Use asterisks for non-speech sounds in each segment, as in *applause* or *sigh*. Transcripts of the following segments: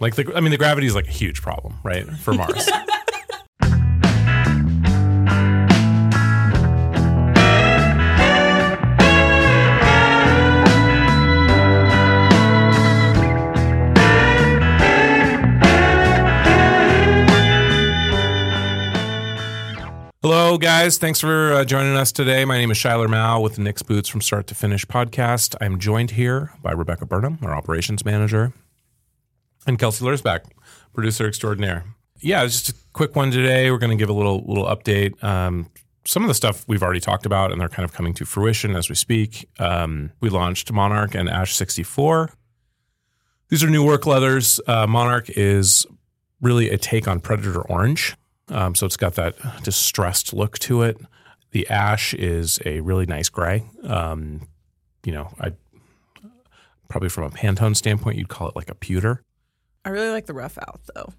Like the, I mean, the gravity is like a huge problem, right, for Mars. *laughs* Hello, guys. Thanks for uh, joining us today. My name is Shuyler Mao with the Nicks Boots from Start to Finish podcast. I'm joined here by Rebecca Burnham, our operations manager, and Kelsey Lursback, producer extraordinaire. Yeah, just a quick one today. We're going to give a little little update. Um, some of the stuff we've already talked about, and they're kind of coming to fruition as we speak. Um, we launched Monarch and Ash 64. These are new work leathers. Uh, Monarch is really a take on Predator Orange. Um, so it's got that distressed look to it. The ash is a really nice gray. Um, you know, I probably from a Pantone standpoint, you'd call it like a pewter. I really like the rough out though.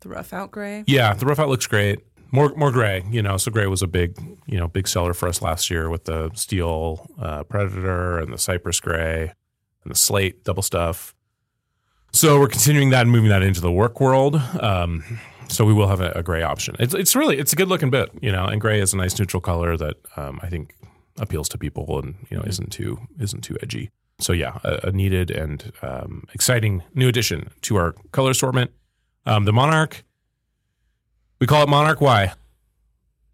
The rough out gray. Yeah, the rough out looks great. More more gray, you know. So gray was a big, you know, big seller for us last year with the steel uh, Predator and the Cypress gray and the slate double stuff. So we're continuing that and moving that into the work world. Um, so we will have a, a, gray option. It's it's really it's a good looking bit, you know, and gray is a nice neutral color that um, I think appeals to people and you know isn't too isn't too edgy. So yeah, a, a needed and um, exciting new addition to our color assortment. Um, the Monarch, we call it Monarch. Why?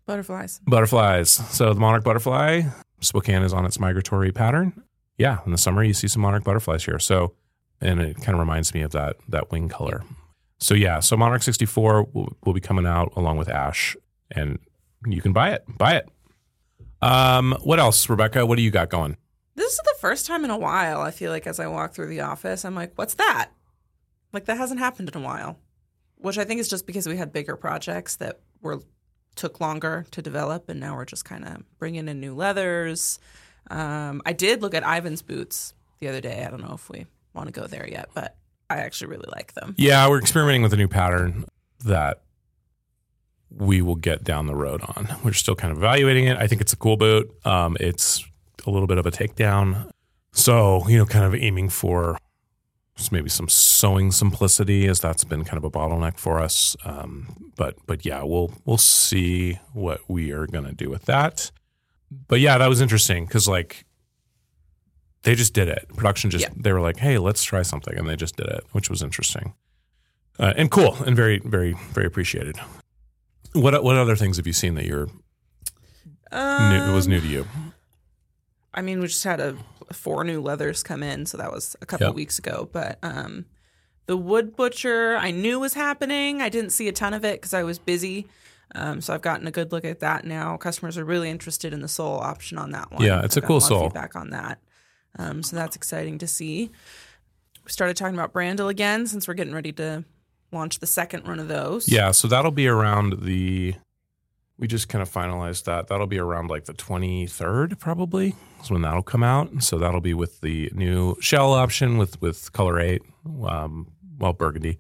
Butterflies. Butterflies. So the Monarch butterfly, Spokane is on its migratory pattern. Yeah, in the summer you see some Monarch butterflies here. So, and it kind of reminds me of that that wing color. So yeah, so Monarch 64 will, will, be coming out along with Ash, and you can buy it. Buy it. Um, what else, Rebecca? What do you got going? This is the first time in a while. I feel like as I walk through the office, I'm like, "What's that?" Like that hasn't happened in a while, which I think is just because we had bigger projects that were took longer to develop, and now we're just kind of bringing in new leathers. Um, I did look at Ivan's boots the other day. I don't know if we want to go there yet, but I actually really like them. Yeah, we're experimenting with a new pattern that we will get down the road on. We're still kind of evaluating it. I think it's a cool boot. Um, it's a little bit of a takedown. So, you know, kind of aiming for maybe some sewing simplicity as that's been kind of a bottleneck for us. Um, but but yeah, we'll we'll see what we are going to do with that. But yeah, that was interesting because like they just did it. Production just yeah. they were like, "Hey, let's try something," and they just did it, which was interesting uh, and cool and very, very, very appreciated. What what other things have you seen that you're um, new, it was new to you? I mean, we just had a four new leathers come in, so that was a couple yep. weeks ago. But um, the wood butcher, I knew was happening. I didn't see a ton of it because I was busy. Um, so I've gotten a good look at that now. Customers are really interested in the sole option on that one. Yeah, it's I've a cool sole. Feedback on that. Um, so that's exciting to see. We started talking about Brandle again since we're getting ready to launch the second run of those. Yeah, so that'll be around the. We just kind of finalized that. That'll be around like the 23rd, probably, is when that'll come out. So that'll be with the new shell option with with color eight, um, well burgundy,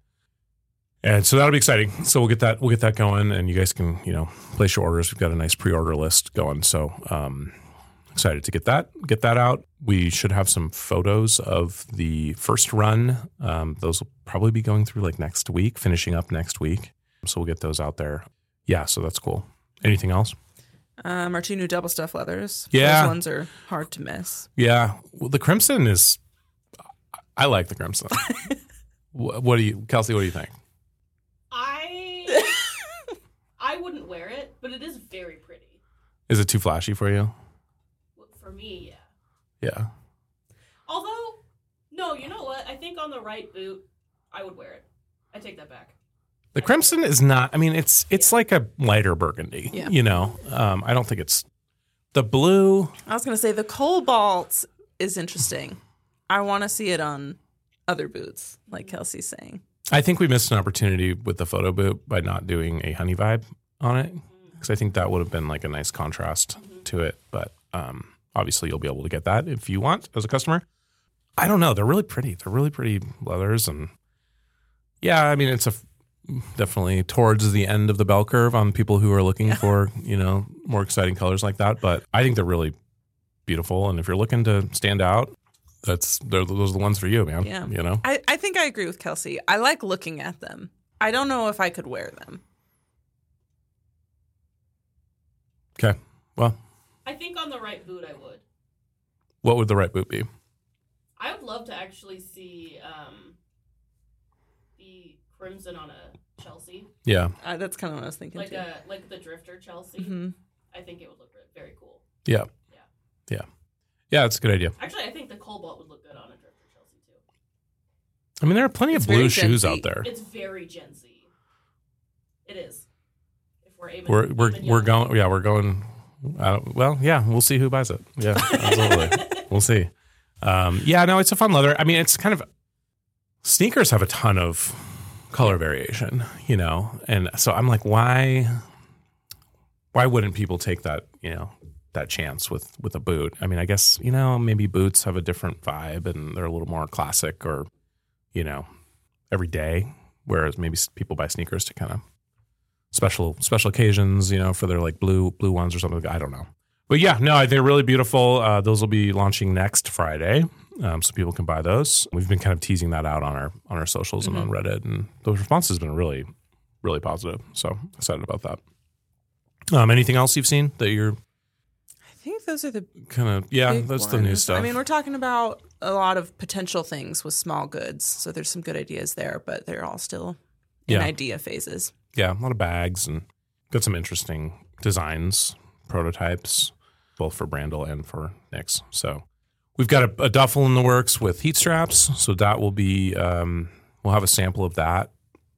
and so that'll be exciting. So we'll get that we'll get that going, and you guys can you know place your orders. We've got a nice pre-order list going. So um, excited to get that get that out. We should have some photos of the first run. Um, those will probably be going through like next week, finishing up next week. So we'll get those out there. Yeah, so that's cool. Anything else? Um, our two new double stuff leathers. Yeah, those ones are hard to miss. Yeah, well, the crimson is. I like the crimson. *laughs* what do you, Kelsey? What do you think? I *laughs* I wouldn't wear it, but it is very pretty. Is it too flashy for you? For me, yeah. Yeah. Although, no, you know what? I think on the right boot, I would wear it. I take that back. The crimson is not. I mean, it's it's yeah. like a lighter burgundy. Yeah. You know, um, I don't think it's the blue. I was going to say the cobalt is interesting. I want to see it on other boots, like Kelsey's saying. I think we missed an opportunity with the photo boot by not doing a honey vibe on it because I think that would have been like a nice contrast mm-hmm. to it. But um, Obviously, you'll be able to get that if you want as a customer. I don't know. They're really pretty. They're really pretty leathers, and yeah, I mean, it's a definitely towards the end of the bell curve on people who are looking yeah. for you know more exciting colors like that. But I think they're really beautiful, and if you're looking to stand out, that's they're, those are the ones for you, man. Yeah. You know. I, I think I agree with Kelsey. I like looking at them. I don't know if I could wear them. Okay. Well, I think on the right boot, I would. what would the right boot be? I would love to actually see um, the crimson on a Chelsea, Yeah. Uh, that's kind of what I was thinking like too. a like the drifter Chelsea. hmm I think it would look very cool. Yeah. Yeah. Yeah. Yeah. It's a good idea. Actually, I think the cobalt would look good on a drifter Chelsea too. I mean, there are plenty It's of blue shoes out there. It's very Gen Z. It is. If we're aiming, We're we're aiming we're going. Yeah, we're going. Uh, well, yeah, we'll see who buys it. Yeah, absolutely. *laughs* we'll see. Um, yeah, no, it's a fun leather. I mean, it's kind of sneakers have a ton of color variation, you know, and so I'm like, why? Why wouldn't people take that? You know, that chance with with a boot. I mean, I guess you know maybe boots have a different vibe and they're a little more classic or you know every day, whereas maybe people buy sneakers to kind of special special occasions, you know, for their like blue blue ones or something. I don't know. But yeah, no, they're really beautiful. Uh, those will be launching next Friday, um, so people can buy those. We've been kind of teasing that out on our on our socials and on Reddit, and the response has been really, really positive. So excited about that. Um, anything else you've seen that you're I think those are the kind of yeah? That's the new stuff. I mean, we're talking about a lot of potential things with small goods, so there's some good ideas there, but they're all still in Yeah. idea phases. yeah, a lot of bags and got some interesting designs, prototypes, both for Brandle and for Nicks. So we've got a, a duffel in the works with heat straps. So that will be, um, we'll have a sample of that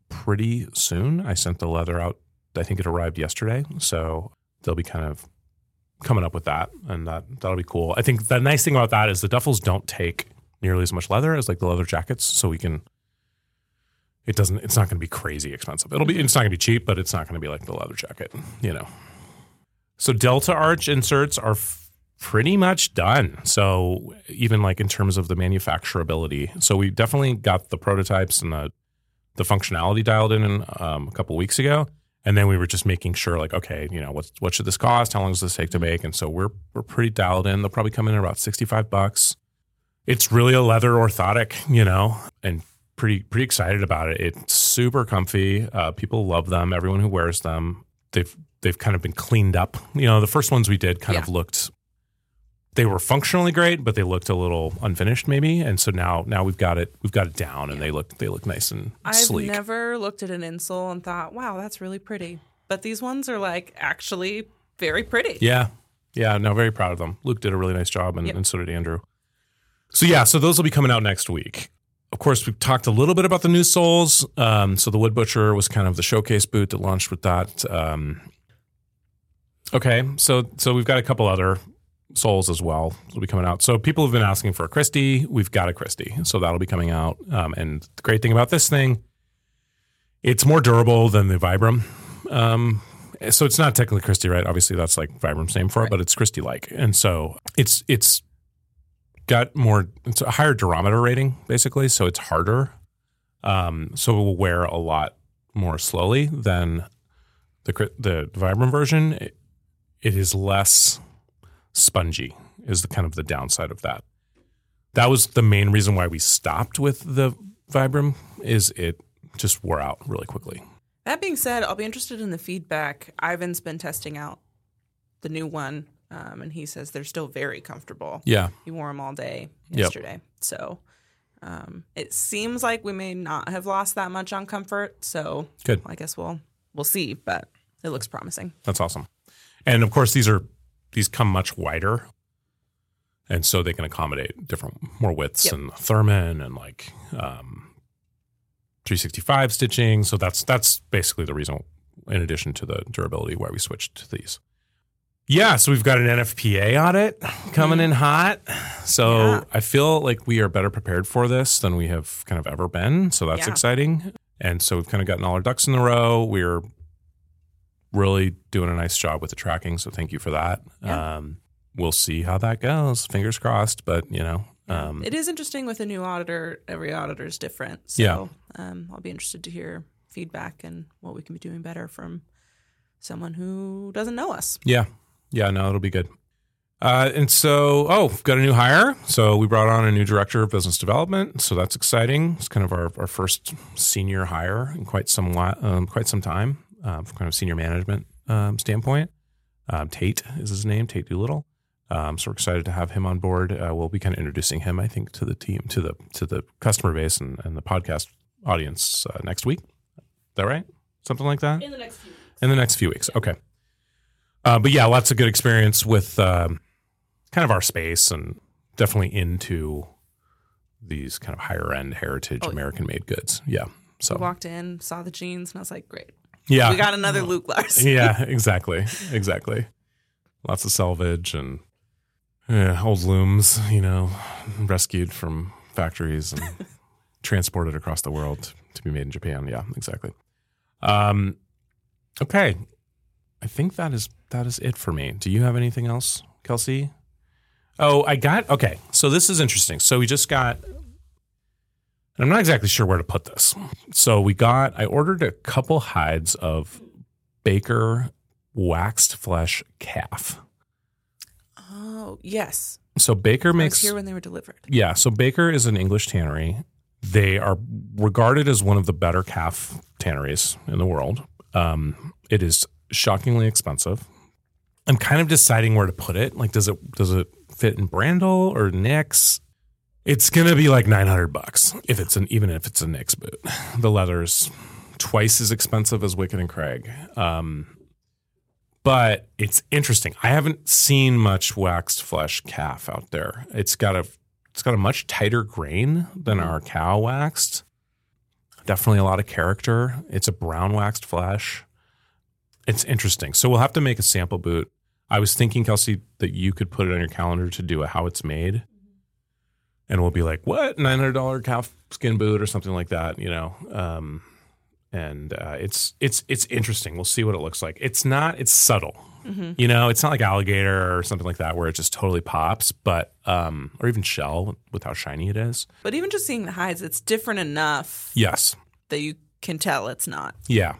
pretty soon. I sent the leather out. I think it arrived yesterday. So they'll be kind of coming up with that, and that that'll be cool. I think the nice thing about that is the duffels don't take nearly as much leather as like the leather jackets, so we can. It doesn't. It's not going to be crazy expensive. It'll be. It's not going to be cheap, but it's not going to be like the leather jacket. You know. So Delta Arch inserts are f- pretty much done. So even like in terms of the manufacturability, so we definitely got the prototypes and the the functionality dialed in, um, a couple weeks ago, and then we were just making sure like, okay, you know, what what should this cost? How long does this take to make? And so we're we're pretty dialed in. They'll probably come in at about sixty five bucks. It's really a leather orthotic, you know, and pretty pretty excited about it. It's super comfy. Uh, people love them. Everyone who wears them, they've they've kind of been cleaned up. You know, the first ones we did kind of looked they were functionally great, but they looked a little unfinished maybe. And so now now we've got it we've got it down and they look they look nice and sleek. I've never looked at an insole and thought, wow, that's really pretty. But these ones are like actually very pretty. Yeah. Yeah. No, very proud of them. Luke did a really nice job and, Yep. and so did Andrew. So, yeah, so those will be coming out next week. Of course, we've talked a little bit about the new soles. Um, so, the Wood Butcher was kind of the showcase boot that launched with that. Um, okay. So, so we've got a couple other soles as well that'll be coming out. So, people have been asking for a Christie. We've got a Christie. So, that'll be coming out. Um, and the great thing about this thing, it's more durable than the Vibram. Um, so it's not technically Christie, right? Obviously, that's like Vibram's name for it, but it's Christie like, and so it's it's got more. It's a higher durometer rating, basically, so it's harder. Um, so it will wear a lot more slowly than the the Vibram version. It, it is less spongy. Is the kind of the downside of that. That was the main reason why we stopped with the Vibram. Is it just wore out really quickly. That being said, I'll be interested in the feedback. Ivan's been testing out the new one, um, and he says they're still very comfortable. Yeah, He wore them all day Yep. yesterday. So um, it seems like we may not have lost that much on comfort. So Good. I guess we'll we'll see, but it looks promising. That's awesome. And of course, these are these come much wider, and so they can accommodate different more widths Yep. and Thurman and like um, 365 stitching. So that's that's basically the reason, in addition to the durability, why we switched to these. Yeah, so we've got an NFPA audit coming in hot. So Yeah. I feel like we are better prepared for this than we have kind of ever been. So that's Yeah. exciting. And so we've kind of gotten all our ducks in a row. We're really doing a nice job with the tracking. So thank you for that. Yeah. Um, we'll see how that goes. Fingers crossed. But, you know, um, It is interesting with a new auditor. Every auditor is different. So Yeah. um, I'll be interested to hear feedback and what we can be doing better from someone who doesn't know us. yeah. Yeah, no, it'll be good. Uh, and so, oh, we've got a new hire. So we brought on a new director of business development. So that's exciting. It's kind of our, our first senior hire in quite some um, quite some time, uh, from kind of senior management um, standpoint. Um, Tate is his name, Tate Doolittle. Um, so we're excited to have him on board. Uh, we'll be kind of introducing him, I think, to the team, to the to the customer base and, and the podcast audience uh, next week. Is that right? Something like that In the next few weeks. in the next few weeks. Okay. Uh, but yeah, lots of good experience with um, kind of our space and definitely into these kind of higher end heritage Oh. American made goods. Yeah. So We walked in, saw the jeans, and I was like, great. Yeah, We got another Luke Larson. yeah, *laughs* exactly, exactly. Lots of salvage and yeah, old looms, you know, rescued from factories and *laughs* transported across the world to be made in Japan. Yeah, exactly. Um, okay, I think that is that is it for me. Do you have anything else, Kelsey? Oh, I got okay. So this is interesting. So we just got. I'm not exactly sure where to put this. So we got. I ordered a couple hides of Baker waxed flesh calf. Oh, yes. So Baker I was makes here when they were delivered. yeah, so Baker is an English tannery. They are regarded as one of the better calf tanneries in the world. Um, it is shockingly expensive. I'm kind of deciding where to put it. Like, does it does it fit in Brandle or Nicks? It's gonna be like 900 bucks if it's an even if it's a Nicks boot. The leather's twice as expensive as Wickett and Craig. Um, but it's interesting. I haven't seen much waxed flesh calf out there. It's got a it's got a much tighter grain than our cow waxed. Definitely a lot of character. It's a brown waxed flesh. It's interesting. So we'll have to make a sample boot. I was thinking, Kelsey, that you could put it on your calendar to do a how it's made. And we'll be like, what? $900 calf skin boot or something like that, you know? Um, and uh, it's it's it's interesting. We'll see what it looks like. It's not. It's subtle. You know, it's not like alligator or something like that where it just totally pops, but um, or even shell with how shiny it is. But even just seeing the hides, it's different enough Yes. that you can tell it's not. Yeah.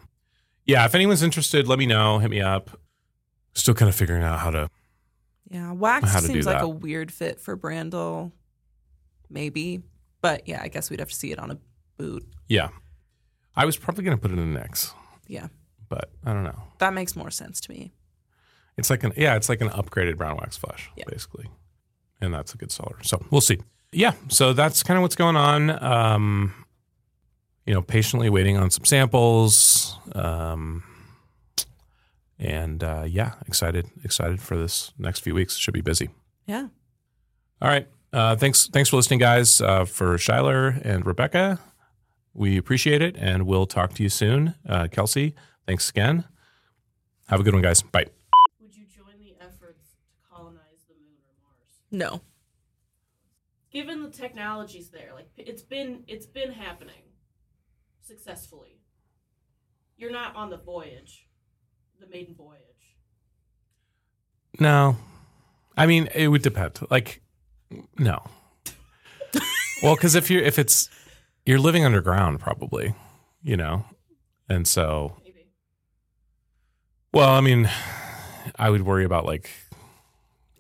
Yeah. If anyone's interested, let me know. Hit me up. Still kind of figuring out how to. Yeah, wax How to seems like a weird fit for Brandle, maybe. But yeah, I guess we'd have to see it on a boot. Yeah. I was probably going to put it in the Nicks, Yeah, but I don't know. that makes more sense to me. It's like an yeah, it's like an upgraded brown wax flesh, Yeah. basically, and that's a good seller. So we'll see. Yeah, so that's kind of what's going on. Um, you know, patiently waiting on some samples, um, and uh, yeah, excited excited for this next few weeks. Should be busy. Yeah. All right, uh, thanks thanks for listening, guys. Uh, for Shuyler and Rebecca, we appreciate it, and we'll talk to you soon. Uh, Kelsey, thanks again. Have a good one, guys. Bye. Would you join the efforts to colonize the moon or Mars? No. Given the technologies there, like it's been it's been happening successfully. You're not on the voyage, the maiden voyage. No, I mean it would depend. Like, no. well, because if you're if it's you're living underground, probably, you know, and so Maybe. well, I mean, I would worry about like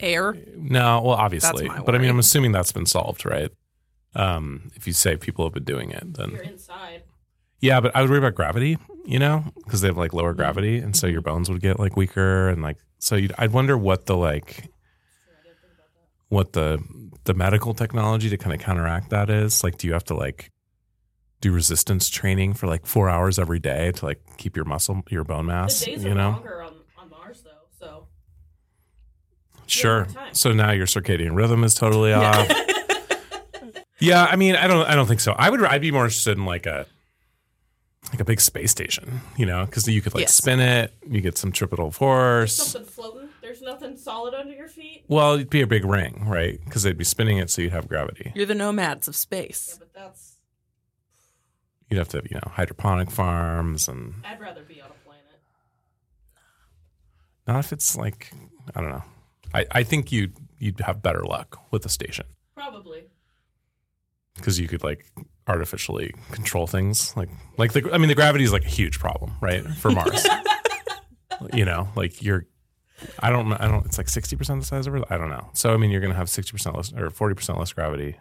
Air. no, well, obviously, my but I mean. I'm assuming that's been solved, right? Um, if you say people have been doing it, You're then inside. yeah, but I would worry about gravity, you know, because they have like lower gravity, and so your bones would get like weaker, and like so. You'd, I'd wonder what the like Sure, I didn't think about that. What the the medical technology to kind of counteract that is. Like, do you have to like do resistance training for like four hours every day to like keep your muscle, your bone mass? The days You are know, longer on, on Mars though, so sure. So now your circadian rhythm is totally off. *laughs* yeah, I mean, I don't, I don't think so. I would, I'd be more interested in like a like a big space station, you know, because you could like Yes. spin it, you get some centripetal force. something floating. There's nothing solid under your feet. Well, it'd be a big ring, right? Because they'd be spinning it, so you'd have gravity. You're the nomads of space. Yeah, but that's. You'd have to, you know, hydroponic farms and I'd rather be on a planet. Not if it's like I don't know. I, I think you'd you'd have better luck with a station Probably. because you could like artificially control things. Like like the I mean the gravity is like a huge problem, right? For Mars. *laughs* you know, like you're I don't. I don't. It's like sixty percent the size of Earth. I don't know. So I mean, you're going to have sixty percent less or forty percent less gravity.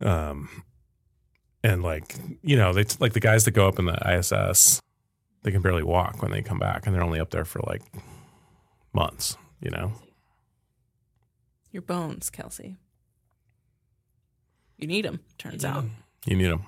Um, and like you know, they like the guys that go up in the ISS, they can barely walk when they come back, and they're only up there for like months. You know. Your bones, Kelsey. You need them. Turns You need out. You need them.